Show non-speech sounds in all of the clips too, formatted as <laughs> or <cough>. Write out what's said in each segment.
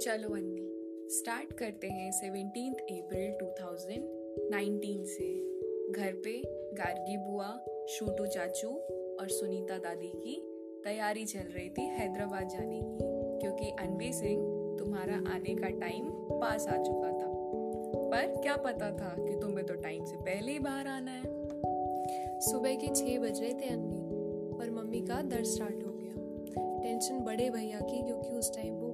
चलो अन्नी स्टार्ट करते हैं सेवनटीन अप्रैल 2019 से। घर पे गार्गी बुआ, शूटू चाचू और सुनीता दादी की तैयारी चल रही थी हैदराबाद जाने की, क्योंकि अनवी सिंह तुम्हारा आने का टाइम पास आ चुका था। पर क्या पता था कि तुम्हें तो टाइम से पहले ही बाहर आना है। सुबह के छः बज रहे थे अन्नी, पर मम्मी का दर्द स्टार्ट हो गया। टेंशन बड़े भैया की, क्योंकि उस टाइम वो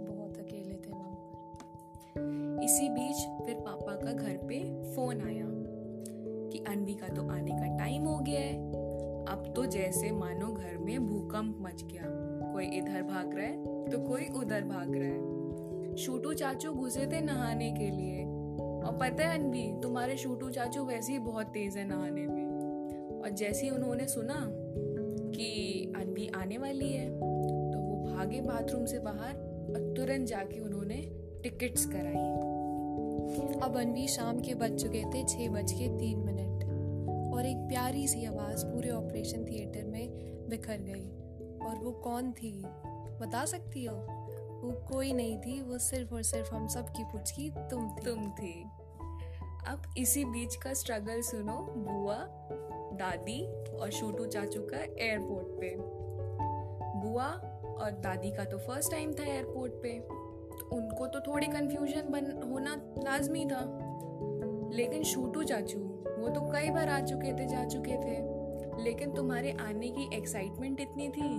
इसी बीच फिर पापा का घर पे फ़ोन आया कि अनवी का तो आने का टाइम हो गया है। अब तो जैसे मानो घर में भूकंप मच गया। कोई इधर भाग रहा है तो कोई उधर भाग रहा है। छोटू चाचू घुसे थे नहाने के लिए। और पता है अनवी, तुम्हारे छोटू चाचू वैसे ही बहुत तेज है नहाने में। और जैसे ही उन्होंने सुना कि अनवी आने वाली है तो वो भागे बाथरूम से बाहर और तुरंत जाके उन्होंने टिकट्स कराई। अब अनवी शाम के बज चुके थे छः बज के तीन मिनट। और एक प्यारी सी आवाज़ पूरे ऑपरेशन थिएटर में बिखर गई। और वो कौन थी? बता सकती हो? वो कोई नहीं थी, वो सिर्फ़ और सिर्फ़ हम सब की पुचकी तुम थी। तुम थी। अब इसी बीच का स्ट्रगल सुनो, बुआ, दादी और छोटू चाचू का एयरपोर्ट पे। बुआ और दादी का तो फ़र्स्ट टाइम था एयरपोर्ट पे। तो उनको तो थोड़ी कंफ्यूजन बन, होना लाजमी था। लेकिन शूटू चाचू, वो तो कई बार आ चुके थे, जा चुके थे। लेकिन तुम्हारे आने की एक्साइटमेंट इतनी थी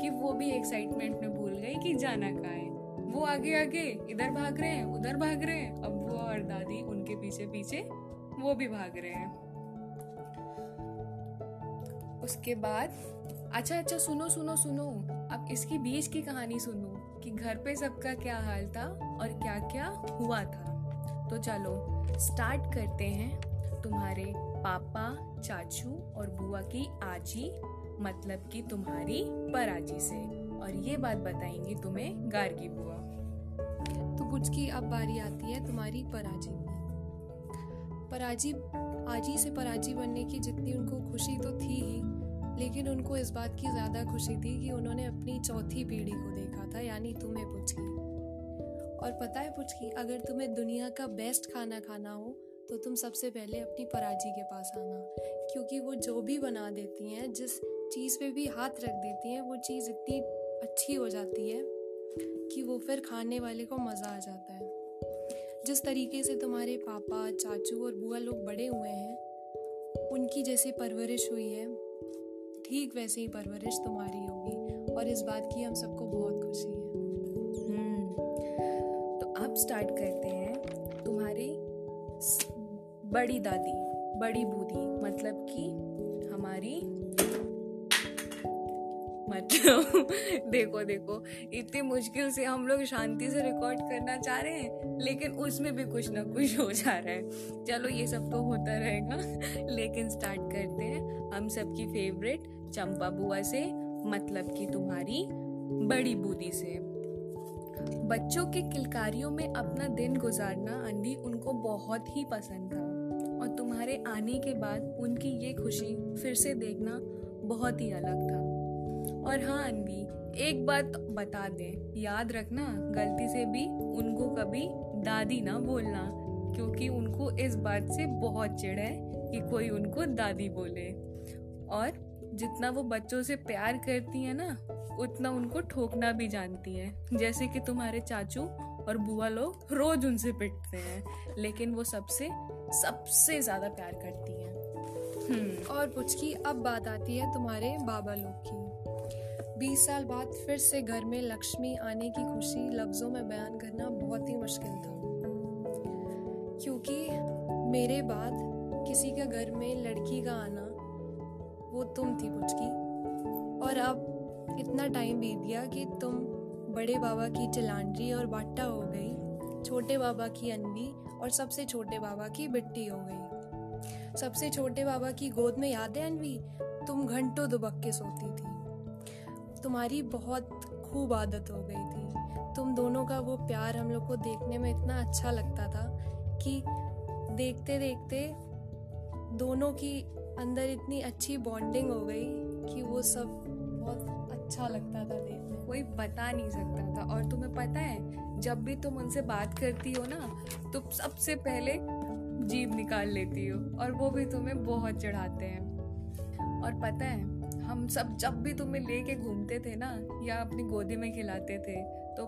कि वो भी एक्साइटमेंट में भूल गई कि जाना कहाँ है। वो आगे आगे, इधर भाग रहे हैं, उधर भाग रहे हैं। अब वो और दादी उनके पीछे पीछे, वो भी भाग रहे हैं। उसके बाद अच्छा अच्छा सुनो सुनो सुनो। अब इसकी बीच की कहानी सुनो। कि घर पे सबका क्या हाल था और क्या क्या हुआ था। तो चलो स्टार्ट करते हैं तुम्हारे पापा, चाचू और बुआ की आजी मतलब कि तुम्हारी पराजी से। और ये बात बताएँगी तुम्हें गार्गी बुआ। तो कुछ की अब बारी आती है तुम्हारी पराजी पराजी, आजी से पराजी बनने की जितनी उनको खुशी तो थी ही। लेकिन उनको इस बात की ज़्यादा खुशी थी कि उन्होंने अपनी चौथी पीढ़ी को देखा था, यानी तुम्हें पुचकी। और पता है पुचकी, अगर तुम्हें दुनिया का बेस्ट खाना खाना हो तो तुम सबसे पहले अपनी पराजी के पास आना। क्योंकि वो जो भी बना देती हैं, जिस चीज़ पे भी हाथ रख देती हैं, वो चीज़ इतनी अच्छी हो जाती है कि वो फिर खाने वाले को मज़ा आ जाता है। जिस तरीके से तुम्हारे पापा, चाचू और बुआ लोग बड़े हुए हैं, उनकी जैसे परवरिश हुई है ठीक वैसे ही परवरिश तुम्हारी होगी और इस बात की हम सबको बहुत खुशी है। तो अब स्टार्ट करते हैं तुम्हारी बड़ी दादी, बड़ी बूदी मतलब कि हमारी मतलब <laughs> देखो देखो इतनी मुश्किल से हम लोग शांति से रिकॉर्ड करना चाह रहे हैं लेकिन उसमें भी कुछ ना कुछ हो जा रहा है। चलो ये सब तो होता रहेगा <laughs> लेकिन स्टार्ट करते हैं हम सबकी फेवरेट चंपा बुआ से मतलब कि तुम्हारी बड़ी बूदी से। बच्चों के किलकारियों में अपना दिन गुजारना अंधी उनको बहुत ही पसंद था और तुम्हारे आने के बाद उनकी ये खुशी फिर से देखना बहुत ही अलग था। और हाँ अनवी, एक बात बता दे। याद रखना, गलती से भी उनको कभी दादी ना बोलना, क्योंकि उनको इस बात से बहुत चिड़ है कि कोई उनको दादी बोले। और जितना वो बच्चों से प्यार करती है ना, उतना उनको ठोकना भी जानती है। जैसे कि तुम्हारे चाचू और बुआ लोग रोज उनसे पिटते हैं, लेकिन वो सबसे सबसे ज़्यादा प्यार करती हैं। हम्म। और पुचकी अब बात आती है तुम्हारे बाबा लोग की। बीस साल बाद फिर से घर में लक्ष्मी आने की खुशी लफ्ज़ों में बयान करना बहुत ही मुश्किल था। क्योंकि मेरे बाद किसी के घर में लड़की का आना, वो तुम थी पुचकी। और अब इतना टाइम बीत गया कि तुम बड़े बाबा की चिलांड्री और बाट्टा हो गई, छोटे बाबा की अनबी और सबसे छोटे बाबा की बिट्टी हो गई। सबसे छोटे बाबा की गोद में याद है अनवी? तुम घंटों दुबक के सोती थी। तुम्हारी बहुत खूब आदत हो गई थी। तुम दोनों का वो प्यार हम लोग को देखने में इतना अच्छा लगता था कि देखते देखते दोनों की अंदर इतनी अच्छी बॉन्डिंग हो गई कि वो सब बहुत अच्छा लगता था देखने। कोई बता नहीं सकता था। और तुम्हें पता है, जब भी तुम उनसे बात करती हो ना तो सबसे पहले जीभ निकाल लेती हो और वो भी तुम्हें बहुत चढ़ाते हैं। और पता है हम सब जब भी तुम्हें लेके घूमते थे ना, या अपनी गोदी में खिलाते थे तो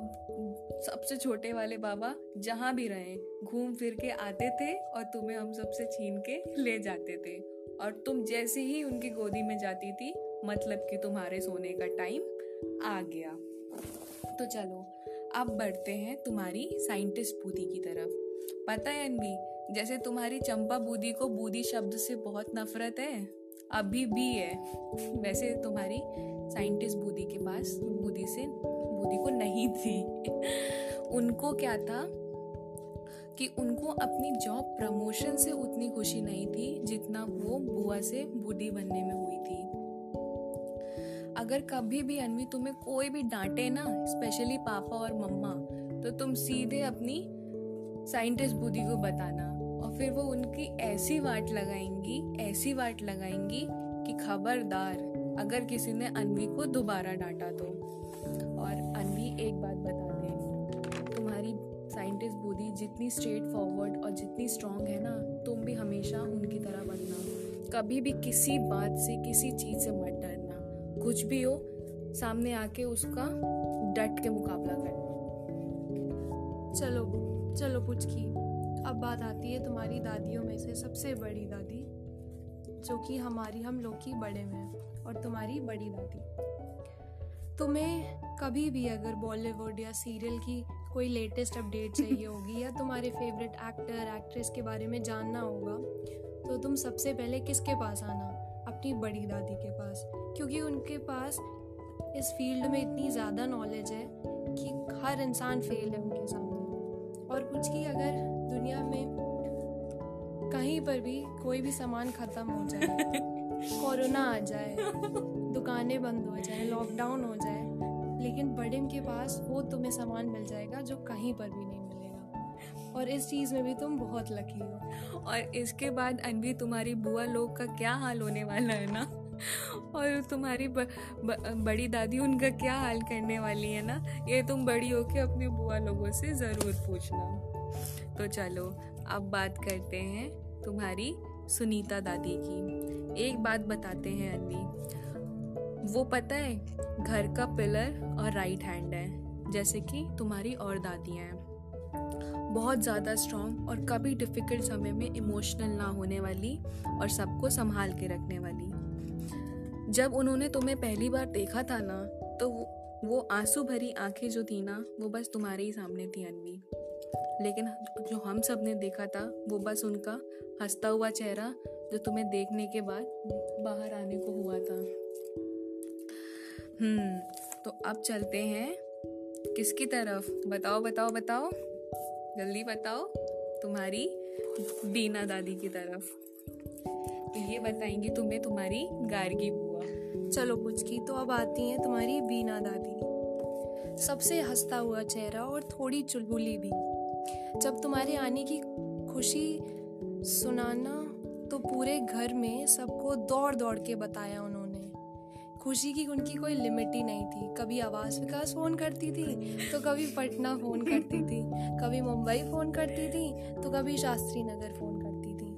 सबसे छोटे वाले बाबा जहाँ भी रहे, घूम फिर के आते थे और तुम्हें हम सबसे छीन के ले जाते थे। और तुम जैसे ही उनकी गोदी में जाती थी मतलब कि तुम्हारे सोने का टाइम आ गया। तो चलो, अब बढ़ते हैं तुम्हारी साइंटिस्ट बूदी की तरफ़। पता है अनबी जैसे तुम्हारी चंपा बूदी को बूदी शब्द से बहुत नफरत है? अभी भी है। वैसे तुम्हारी साइंटिस्ट बूदी के पास बूदी से बूदी को नहीं थी। उनको क्या था कि उनको अपनी जॉब प्रमोशन से उतनी खुशी नहीं थी जितना वो बुआ से बूढ़ी बनने में हुई थी। अगर कभी भी अनवी तुम्हें कोई भी डांटे ना स्पेशली पापा और मम्मा तो तुम सीधे अपनी साइंटिस्ट बूढ़ी को बताना। फिर वो उनकी ऐसी वाट लगाएँगी, ऐसी वाट लगाएँगी कि खबरदार अगर किसी ने अनवी को दोबारा डांटा तो। और अनवी, एक बात बता दें तुम्हारी साइंटिस्ट बूदी जितनी स्ट्रेट फॉरवर्ड और जितनी स्ट्रांग है ना, तुम भी हमेशा उनकी तरह बनना। कभी भी किसी बात से, किसी चीज़ से मत डरना। कुछ भी हो, सामने आके उसका डट के मुकाबला करना। चलो चलो पुचकी। अब बात आती है तुम्हारी दादियों में से सबसे बड़ी दादी जो कि हमारी हम लोग की बड़े में है और तुम्हारी बड़ी दादी। तुम्हें कभी भी अगर बॉलीवुड या सीरियल की कोई लेटेस्ट अपडेट <laughs> चाहिए होगी या तुम्हारे फेवरेट एक्टर एक्ट्रेस के बारे में जानना होगा तो तुम सबसे पहले किसके पास आना? अपनी बड़ी दादी के पास। क्योंकि उनके पास इस फ़ील्ड में इतनी ज़्यादा नॉलेज है कि हर इंसान फेल है उनके सामने। और कुछ की अगर दुनिया में कहीं पर भी कोई भी सामान ख़त्म हो जाए <laughs> कोरोना आ जाए दुकानें बंद हो जाए लॉकडाउन हो जाए लेकिन बड़िम के पास वो तुम्हें सामान मिल जाएगा जो कहीं पर भी नहीं मिलेगा। और इस चीज़ में भी तुम बहुत लकी हो। और इसके बाद अनवी तुम्हारी बुआ लोग का क्या हाल होने वाला है ना? और तुम्हारी ब, ब, बड़ी दादी उनका क्या हाल करने वाली है ना? ये तुम बड़ी होके अपनी बुआ लोगों से ज़रूर पूछना। तो चलो, अब बात करते हैं तुम्हारी सुनीता दादी की। एक बात बताते हैं अनवी वो पता है, घर का पिलर और राइट हैंड है, जैसे कि तुम्हारी और दादियाँ हैं। बहुत ज़्यादा स्ट्रॉन्ग और कभी डिफ़िकल्ट समय में इमोशनल ना होने वाली और सबको संभाल के रखने वाली। जब उन्होंने तुम्हें पहली बार देखा था ना तो वो आँसू भरी आँखें जो थी ना, वो बस तुम्हारे ही सामने थी अनवी लेकिन जो हम सबने देखा था, वो बस उनका हंसता हुआ चेहरा जो तुम्हें देखने के बाद बाहर आने को हुआ था। हम्म तो अब चलते हैं किसकी तरफ़? बताओ बताओ बताओ। जल्दी बताओ तुम्हारी बीना दादी की तरफ़। तो ये बताएँगी तुम्हें तुम्हारी गार्गी बुआ। चलो पुचकी तो अब आती हैं तुम्हारी बीना दादी। सबसे हंसता हुआ चेहरा और थोड़ी चुलबुली भी। जब तुम्हारे आने की खुशी सुनाना तो पूरे घर में सबको दौड़ दौड़ के बताया उन्होंने। खुशी की उनकी कोई लिमिट ही नहीं थी। कभी आवास विकास फ़ोन करती थी तो कभी पटना फ़ोन करती थी। कभी मुंबई फ़ोन करती थी तो कभी शास्त्री नगर फ़ोन करती थी।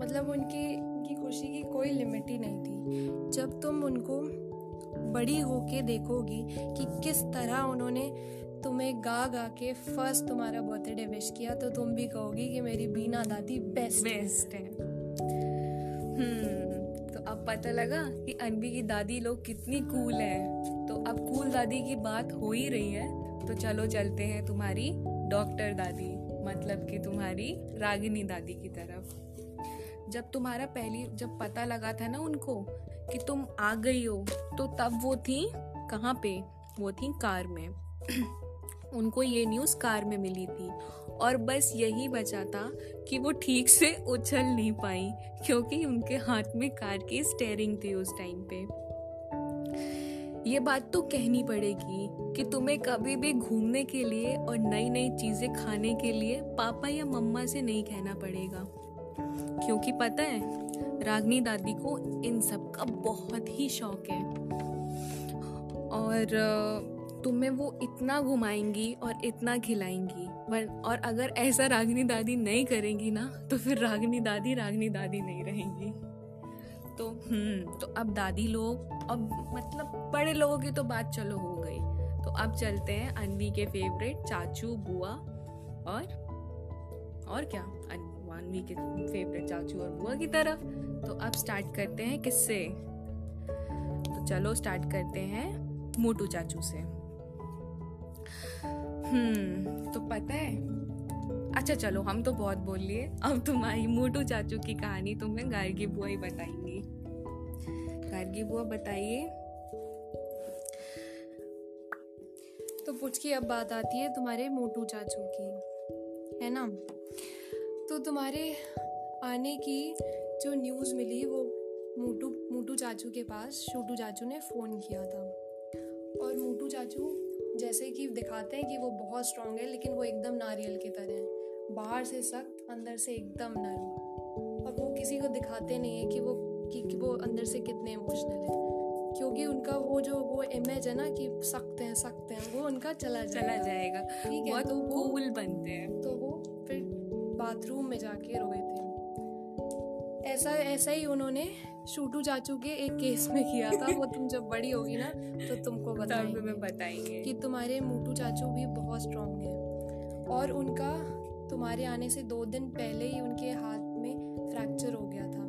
मतलब उनकी उनकी खुशी की कोई लिमिट ही नहीं थी। जब तुम उनको बड़ी होके देखोगी कि किस तरह उन्होंने तुम्हें गा गा के फ़र्स्ट तुम्हारा बर्थडे विश किया तो तुम भी कहोगी कि मेरी बीना दादी बेस्ट बेस्ट है। हम्म तो अब पता लगा कि अनबी की दादी लोग कितनी कूल है। तो अब कूल दादी की बात हो ही रही है तो चलो चलते हैं तुम्हारी डॉक्टर दादी मतलब कि तुम्हारी रागिनी दादी की तरफ़। जब तुम्हारा पहली जब पता लगा था ना उनको कि तुम आ गई हो तो तब वो थी कहाँ पे? वो थी कार में। <clears throat> उनको ये न्यूज़ कार में मिली थी। और बस यही बचा था कि वो ठीक से उछल नहीं पाई, क्योंकि उनके हाथ में कार की स्टेयरिंग थी उस टाइम पे। ये बात तो कहनी पड़ेगी कि तुम्हें कभी भी घूमने के लिए और नई नई चीज़ें खाने के लिए पापा या मम्मा से नहीं कहना पड़ेगा। क्योंकि पता है, रागनी दादी को इन सब का बहुत ही शौक है। और तुम्हें वो इतना घुमाएँगी और इतना खिलाएँगी। और अगर ऐसा रागनी दादी नहीं करेंगी ना तो फिर रागनी दादी रागनी दादी नहीं रहेंगी। तो हम्म तो अब दादी लोग, अब मतलब बड़े लोगों की तो बात चलो हो गई। तो अब चलते हैं अनवी के फेवरेट चाचू, बुआ और और क्या? अनवी के फेवरेट चाचू और बुआ की तरफ़। तो अब स्टार्ट करते हैं किससे? तो चलो स्टार्ट करते हैं मोटू चाचू से। हम्म तो पता है? अच्छा चलो, हम तो बहुत बोल लिए। अब तुम्हारी मोटू चाचू की कहानी तुम्हें गार्गी बुआ ही बताएँगी। गार्गी बुआ, बताइए। तो पुचकी अब बात आती है तुम्हारे मोटू चाचू की, है ना? तो तुम्हारे आने की जो न्यूज़ मिली, वो मोटू मोटू चाचू के पास, छोटू चाचू ने फ़ोन किया था। और मोटू चाचू जैसे कि दिखाते हैं कि वो बहुत स्ट्रांग है लेकिन वो एकदम नारियल की तरह है। बाहर से सख्त अंदर से एकदम नरम। और वो किसी को दिखाते नहीं है कि वो कि, कि वो अंदर से कितने इमोशनल है। क्योंकि उनका वो जो वो इमेज है ना कि सख्त हैं सख्त हैं वो उनका चला जाएगा चला जाएगा। ठीक है तो वो कूल बनते हैं। तो वो फिर बाथरूम में जाके थे ऐसा ऐसा ही उन्होंने शूटू चाचू के एक केस में किया था। वो तुम जब बड़ी होगी ना तो तुमको बताएँगे बताएँगे। कि तुम्हारे मोटू चाचू भी बहुत स्ट्रांग है। और उनका तुम्हारे आने से दो दिन पहले ही उनके हाथ में फ्रैक्चर हो गया था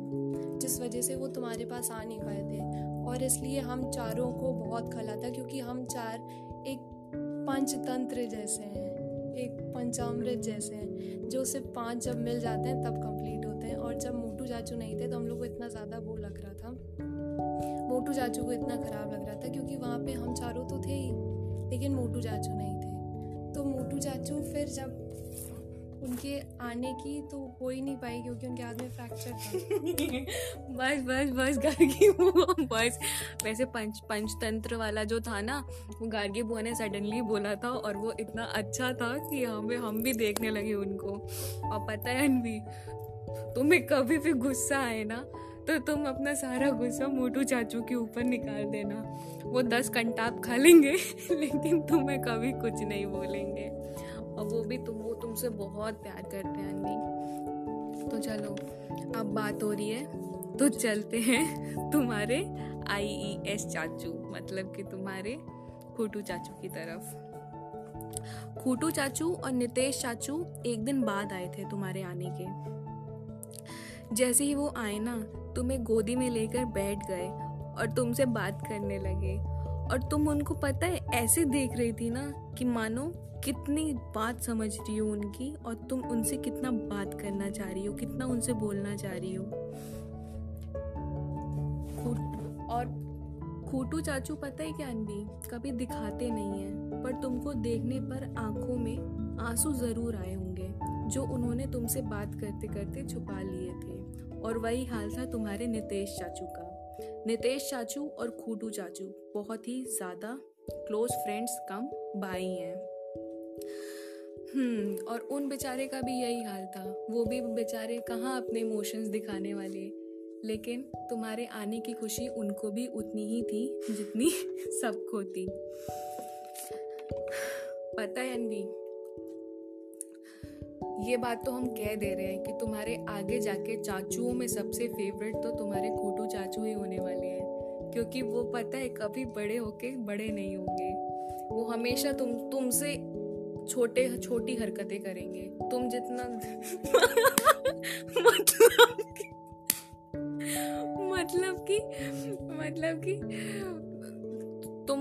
जिस वजह से वो तुम्हारे पास आ नहीं पाए थे। और इसलिए हम चारों को बहुत खला था क्योंकि हम चार एक पंचतंत्र जैसे हैं एक पंचामृत जैसे हैं जो सिर्फ़ पाँच जब मिल जाते हैं तब कंप्लीट हैं चाचू नहीं थे तो हम लोग को इतना ज़्यादा वो लग रहा था। मोटू चाचू को इतना ख़राब लग रहा था क्योंकि वहाँ पे हम चारों तो थे ही लेकिन मोटू चाचू नहीं थे। तो मोटू चाचू फिर जब उनके आने की तो हो ही नहीं पाई क्योंकि उनके हाथ में फ्रैक्चर था। <laughs> बस बस बस गार्गी बुआ बस। वैसे पंच पंचतंत्र वाला जो था ना वो गार्गी बुआ ने सडनली बोला था और वो इतना अच्छा था कि हमें हम भी देखने लगे उनको। और पता है अनवी तुम्हें कभी भी गुस्सा आए ना तो तुम अपना सारा गुस्सा मोटू चाचू के ऊपर निकाल देना। वो दस कंटाप खा लेंगे, <laughs> लेकिन तुम्हें कभी कुछ नहीं बोलेंगे। और वो भी तुम, वो तुमसे बहुत प्यार करते हैं अन्नी तो चलो, अब बात हो रही है तो चलते हैं तुम्हारे आई एस चाचू मतलब कि तुम्हारे खोटू चाचू की तरफ़। खूटू चाचू और नितेश चाचू एक दिन बाद आए थे तुम्हारे आने के। जैसे ही वो आए ना, तुम्हें गोदी में लेकर बैठ गए और तुमसे बात करने लगे। और तुम उनको पता है, ऐसे देख रही थी ना कि मानो कितनी बात समझ रही हो उनकी और तुम उनसे कितना बात करना चाह रही हो, कितना उनसे बोलना चाह रही हो। और खूटू चाचू पता है क्या अनबी? कभी दिखाते नहीं है, पर तुमको देखने पर आँखों में आँसू ज़रूर आए होंगे। जो उन्होंने तुमसे बात करते करते छुपा लिए थे। और वही हाल था तुम्हारे नितेश चाचू का। नितेश चाचू और खूटू चाचू, बहुत ही ज़्यादा क्लोज फ्रेंड्स कम भाई हैं। हम्म और उन बेचारे का भी यही हाल था। वो भी बेचारे कहाँ अपने इमोशंस दिखाने वाले। लेकिन तुम्हारे आने की खुशी उनको भी उतनी ही थी जितनी <laughs> सबको थी। पता है अनवी ये बात तो हम कह दे रहे हैं कि तुम्हारे आगे जाके चाचुओं में सबसे फेवरेट तो तुम्हारे खोटू चाचू ही होने वाले हैं, क्योंकि वो पता है कभी बड़े होके बड़े नहीं होंगे। वो हमेशा तुम, तुमसे छोटे, छोटी हरकतें करेंगे। तुम जितना मतलब कि मतलब कि मतलब कि तुम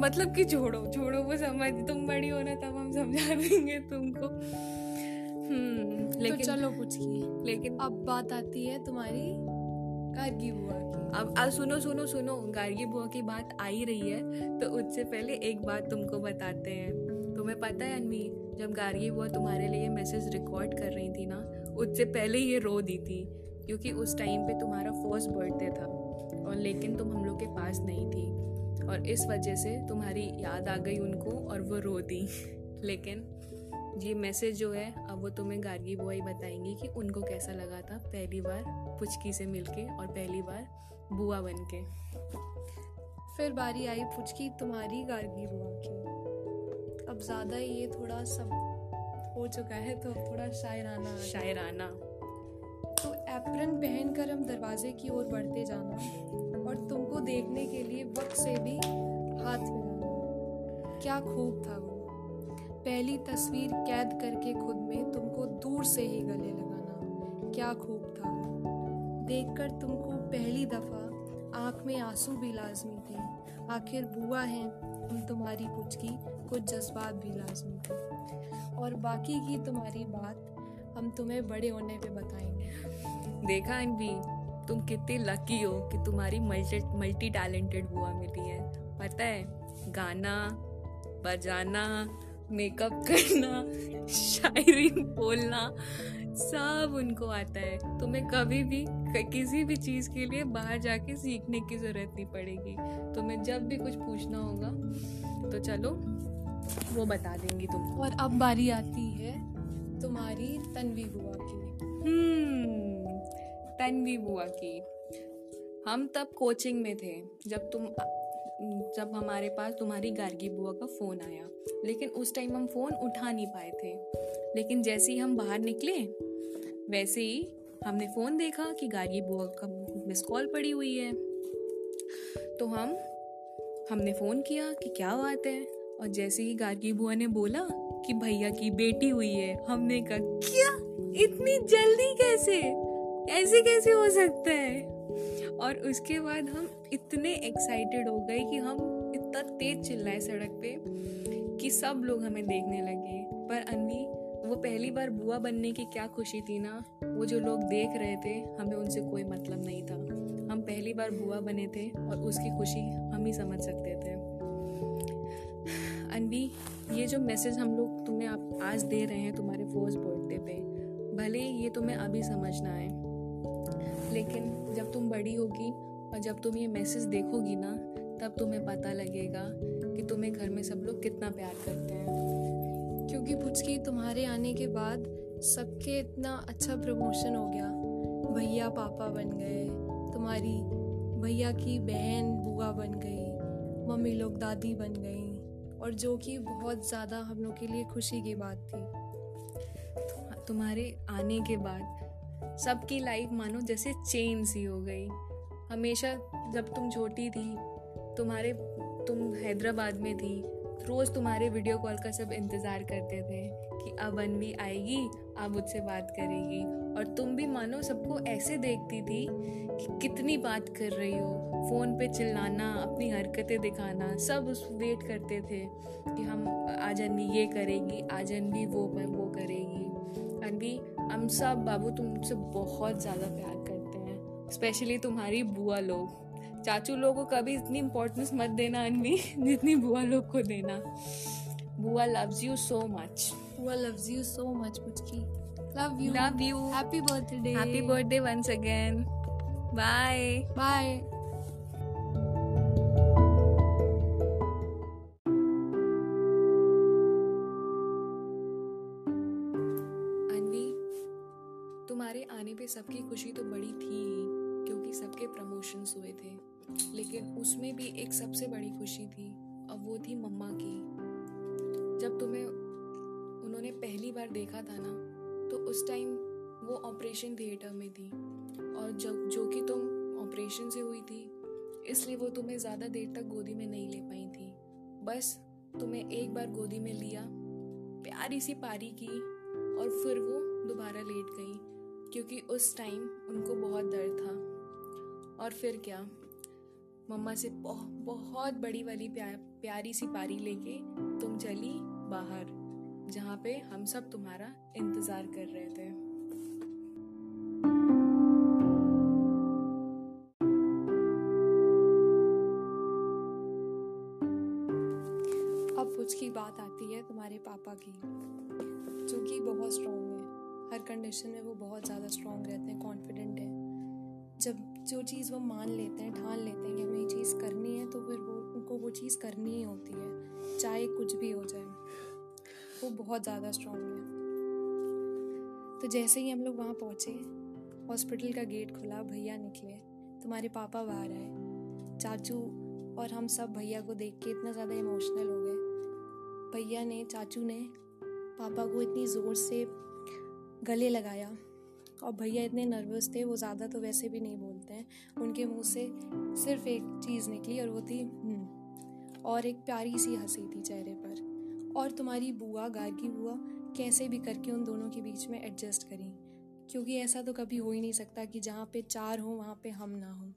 मतलब कि छोड़ो छोड़ो, वो समझ, तुम बड़ी हो ना तब हम समझा देंगे तुमको। लेकिन तो चलो कुछ की लेकिन अब बात आती है तुम्हारी गार्गी बुआ की। अब अब सुनो सुनो सुनो गार्गी बुआ की बात आ ही रही है तो उससे पहले एक बात तुमको बताते हैं। तुम्हें पता है अनवी जब गार्गी बुआ तुम्हारे लिए मैसेज रिकॉर्ड कर रही थी ना उससे पहले ये रो दी थी क्योंकि उस टाइम पे तुम्हारा फ़र्स्ट बर्थडे था और लेकिन तुम हम लोग के पास नहीं थी और इस वजह से तुम्हारी याद आ गई उनको और वो रो दी। <laughs> लेकिन ये मैसेज जो है अब वो तुम्हें गार्गी बुआई बताएँगी कि उनको कैसा लगा था पहली बार पुचकी से मिलके और पहली बार बुआ बन के फिर बारी आई पुचकी तुम्हारी गार्गी बुआ की। अब ज़्यादा ये थोड़ा सब हो चुका है तो थोड़ा शायराना शायराना। तो एप्रन पहनकर हम दरवाजे की ओर बढ़ते जाना और तुमको देखने के लिए वक्त से भी हाथ मिलाना। क्या खूब था वो। पहली तस्वीर कैद करके खुद में तुमको दूर से ही गले लगाना। क्या खूब था। देखकर तुमको पहली दफ़ा आँख में आँसू भी लाजमी थे। आखिर बुआ हैं, हम तुम्हारी की कुछ जज्बात भी लाजमी थे। और बाकी की तुम्हारी बात हम तुम्हें बड़े होने पे बताएँगे। देखा अनवी तुम कितनी लकी हो कि तुम्हारी मल्टी मल्टी टैलेंटेड बुआ मिली है। पता है, गाना, बजाना मेकअप करना शायरी बोलना सब उनको आता है। तुम्हें कभी भी किसी भी चीज़ के लिए बाहर जाके सीखने की ज़रूरत नहीं पड़ेगी। तुम्हें जब भी कुछ पूछना होगा तो चलो वो बता देंगी तुम और अब बारी आती है तुम्हारी तनवी बुआ की। हम्म तनवी बुआ की। हम तब कोचिंग में थे जब तुम जब हमारे पास तुम्हारी गार्गी बुआ का फ़ोन आया। लेकिन उस टाइम हम फ़ोन उठा नहीं पाए थे। लेकिन जैसे ही हम बाहर निकले, वैसे ही हमने फ़ोन देखा कि गार्गी बुआ का मिस कॉल पड़ी हुई है। तो हम, हमने फ़ोन किया कि क्या बात है? और जैसे ही गार्गी बुआ ने बोला कि भैया की बेटी हुई है, हमने कहा, क्या? इतनी जल्दी कैसे? ऐसे कैसे हो सकता है? और उसके बाद हम इतने एक्साइटेड हो गए कि हम इतना तेज चिल्लाए सड़क पे कि सब लोग हमें देखने लगे। पर अन्वी वो पहली बार बुआ बनने की क्या खुशी थी ना? वो जो लोग देख रहे थे, हमें उनसे कोई मतलब नहीं था। हम पहली बार बुआ बने थे और उसकी खुशी हम ही समझ सकते थे। अनवी ये जो मैसेज हम लोग तुम्हें आप आज दे रहे हैं तुम्हारे फ़र्स्ट बर्थडे पे, भले ये तुम्हें अभी समझना है लेकिन जब तुम बड़ी होगी और जब तुम ये मैसेज देखोगी ना, तब तुम्हें पता लगेगा कि तुम्हें घर में सब लोग कितना प्यार करते हैं। क्योंकि पूछ पुचकी, तुम्हारे आने के बाद सबके इतना अच्छा प्रमोशन हो गया। भैया, पापा बन गए। तुम्हारी भैया की बहन, बुआ बन गई। मम्मी लोग, दादी बन गई। और जो कि बहुत ज़्यादा हम लोग के लिए खुशी की बात थी। तुम्हारे आने के बाद सबकी लाइफ मानो जैसे चेन सी हो गई। हमेशा जब तुम छोटी थी, तुम्हारे, तुम हैदराबाद में थी, रोज़ तुम्हारे वीडियो कॉल का सब इंतज़ार करते थे कि अब अनवी आएगी, अब मुझसे बात करेगी। और तुम भी मानो सबको ऐसे देखती थी कि कितनी बात कर रही हो। फ़ोन पे चिल्लाना, अपनी हरकतें दिखाना, सब उस वेट करते थे कि हम, आज अनवी ये करेगी, आज अनवी वो वो करेगी। अनवी हम सब बाबू तुमसे बहुत ज़्यादा प्यार करते हैं स्पेशली तुम्हारी बुआ लोग। चाचू लोगों को कभी इतनी इम्पोर्टेंस मत देना अनवी <laughs> जितनी बुआ लोग को देना। बुआ लव्स यू सो मच बुआ loves you so much मुझकी love you love you happy birthday happy birthday once again bye bye promotions हुए थे। लेकिन उसमें भी एक सबसे बड़ी खुशी थी और वो थी मम्मा की। जब तुम्हें उन्होंने पहली बार देखा था ना तो उस टाइम वो ऑपरेशन थिएटर में थी। और जब जो कि तुम ऑपरेशन से हुई थी, इसलिए वो तुम्हें ज़्यादा देर तक गोदी में नहीं ले पाई थी। बस तुम्हें एक बार गोदी में लिया, प्यारी सी पारी की, और फिर वो दोबारा लेट गई, क्योंकि उस टाइम उनको बहुत दर्द था। और फिर क्या? मम्मा से बहुत बहुत बड़ी वाली प्या, प्यारी सी पारी लेके तुम चली बाहर जहाँ पे हम सब तुम्हारा इंतज़ार कर रहे थे। अब कुछ की बात आती है तुम्हारे पापा की जो कि बहुत स्ट्रॉन्ग है। हर कंडीशन में वो बहुत ज़्यादा स्ट्रॉन्ग रहते हैं कॉन्फिडेंट हैं। जब जो चीज़ वो मान लेते हैं, ठान लेते हैं कि हमें ये चीज़ करनी है तो फिर वो, उनको वो चीज़ करनी ही होती है, चाहे कुछ भी हो जाए। वो बहुत ज़्यादा स्ट्रॉन्ग है। तो जैसे ही हम लोग वहाँ पहुँचे हॉस्पिटल का गेट खुला, भैया निकले, तुम्हारे पापा बाहर आए, चाचू और हम सब भैया को देख के इतना ज़्यादा इमोशनल हो गए। भैया ने, चाचू ने पापा को इतनी ज़ोर से गले लगाया और भैया इतने नर्वस थे वो ज़्यादा तो वैसे भी नहीं बोलते हैं। उनके मुँह से सिर्फ़ एक चीज़ निकली और वो थी "हम्म", और एक प्यारी सी हँसी थी चेहरे पर। और तुम्हारी बुआ गार्गी बुआ कैसे भी करके उन दोनों के बीच में एडजस्ट करी। क्योंकि ऐसा तो कभी हो ही नहीं सकता कि जहाँ पे चार हों वहाँ पे हम ना हों।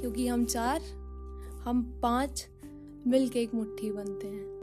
क्योंकि हम चार हम पाँच मिल के एक मुट्ठी बनते हैं।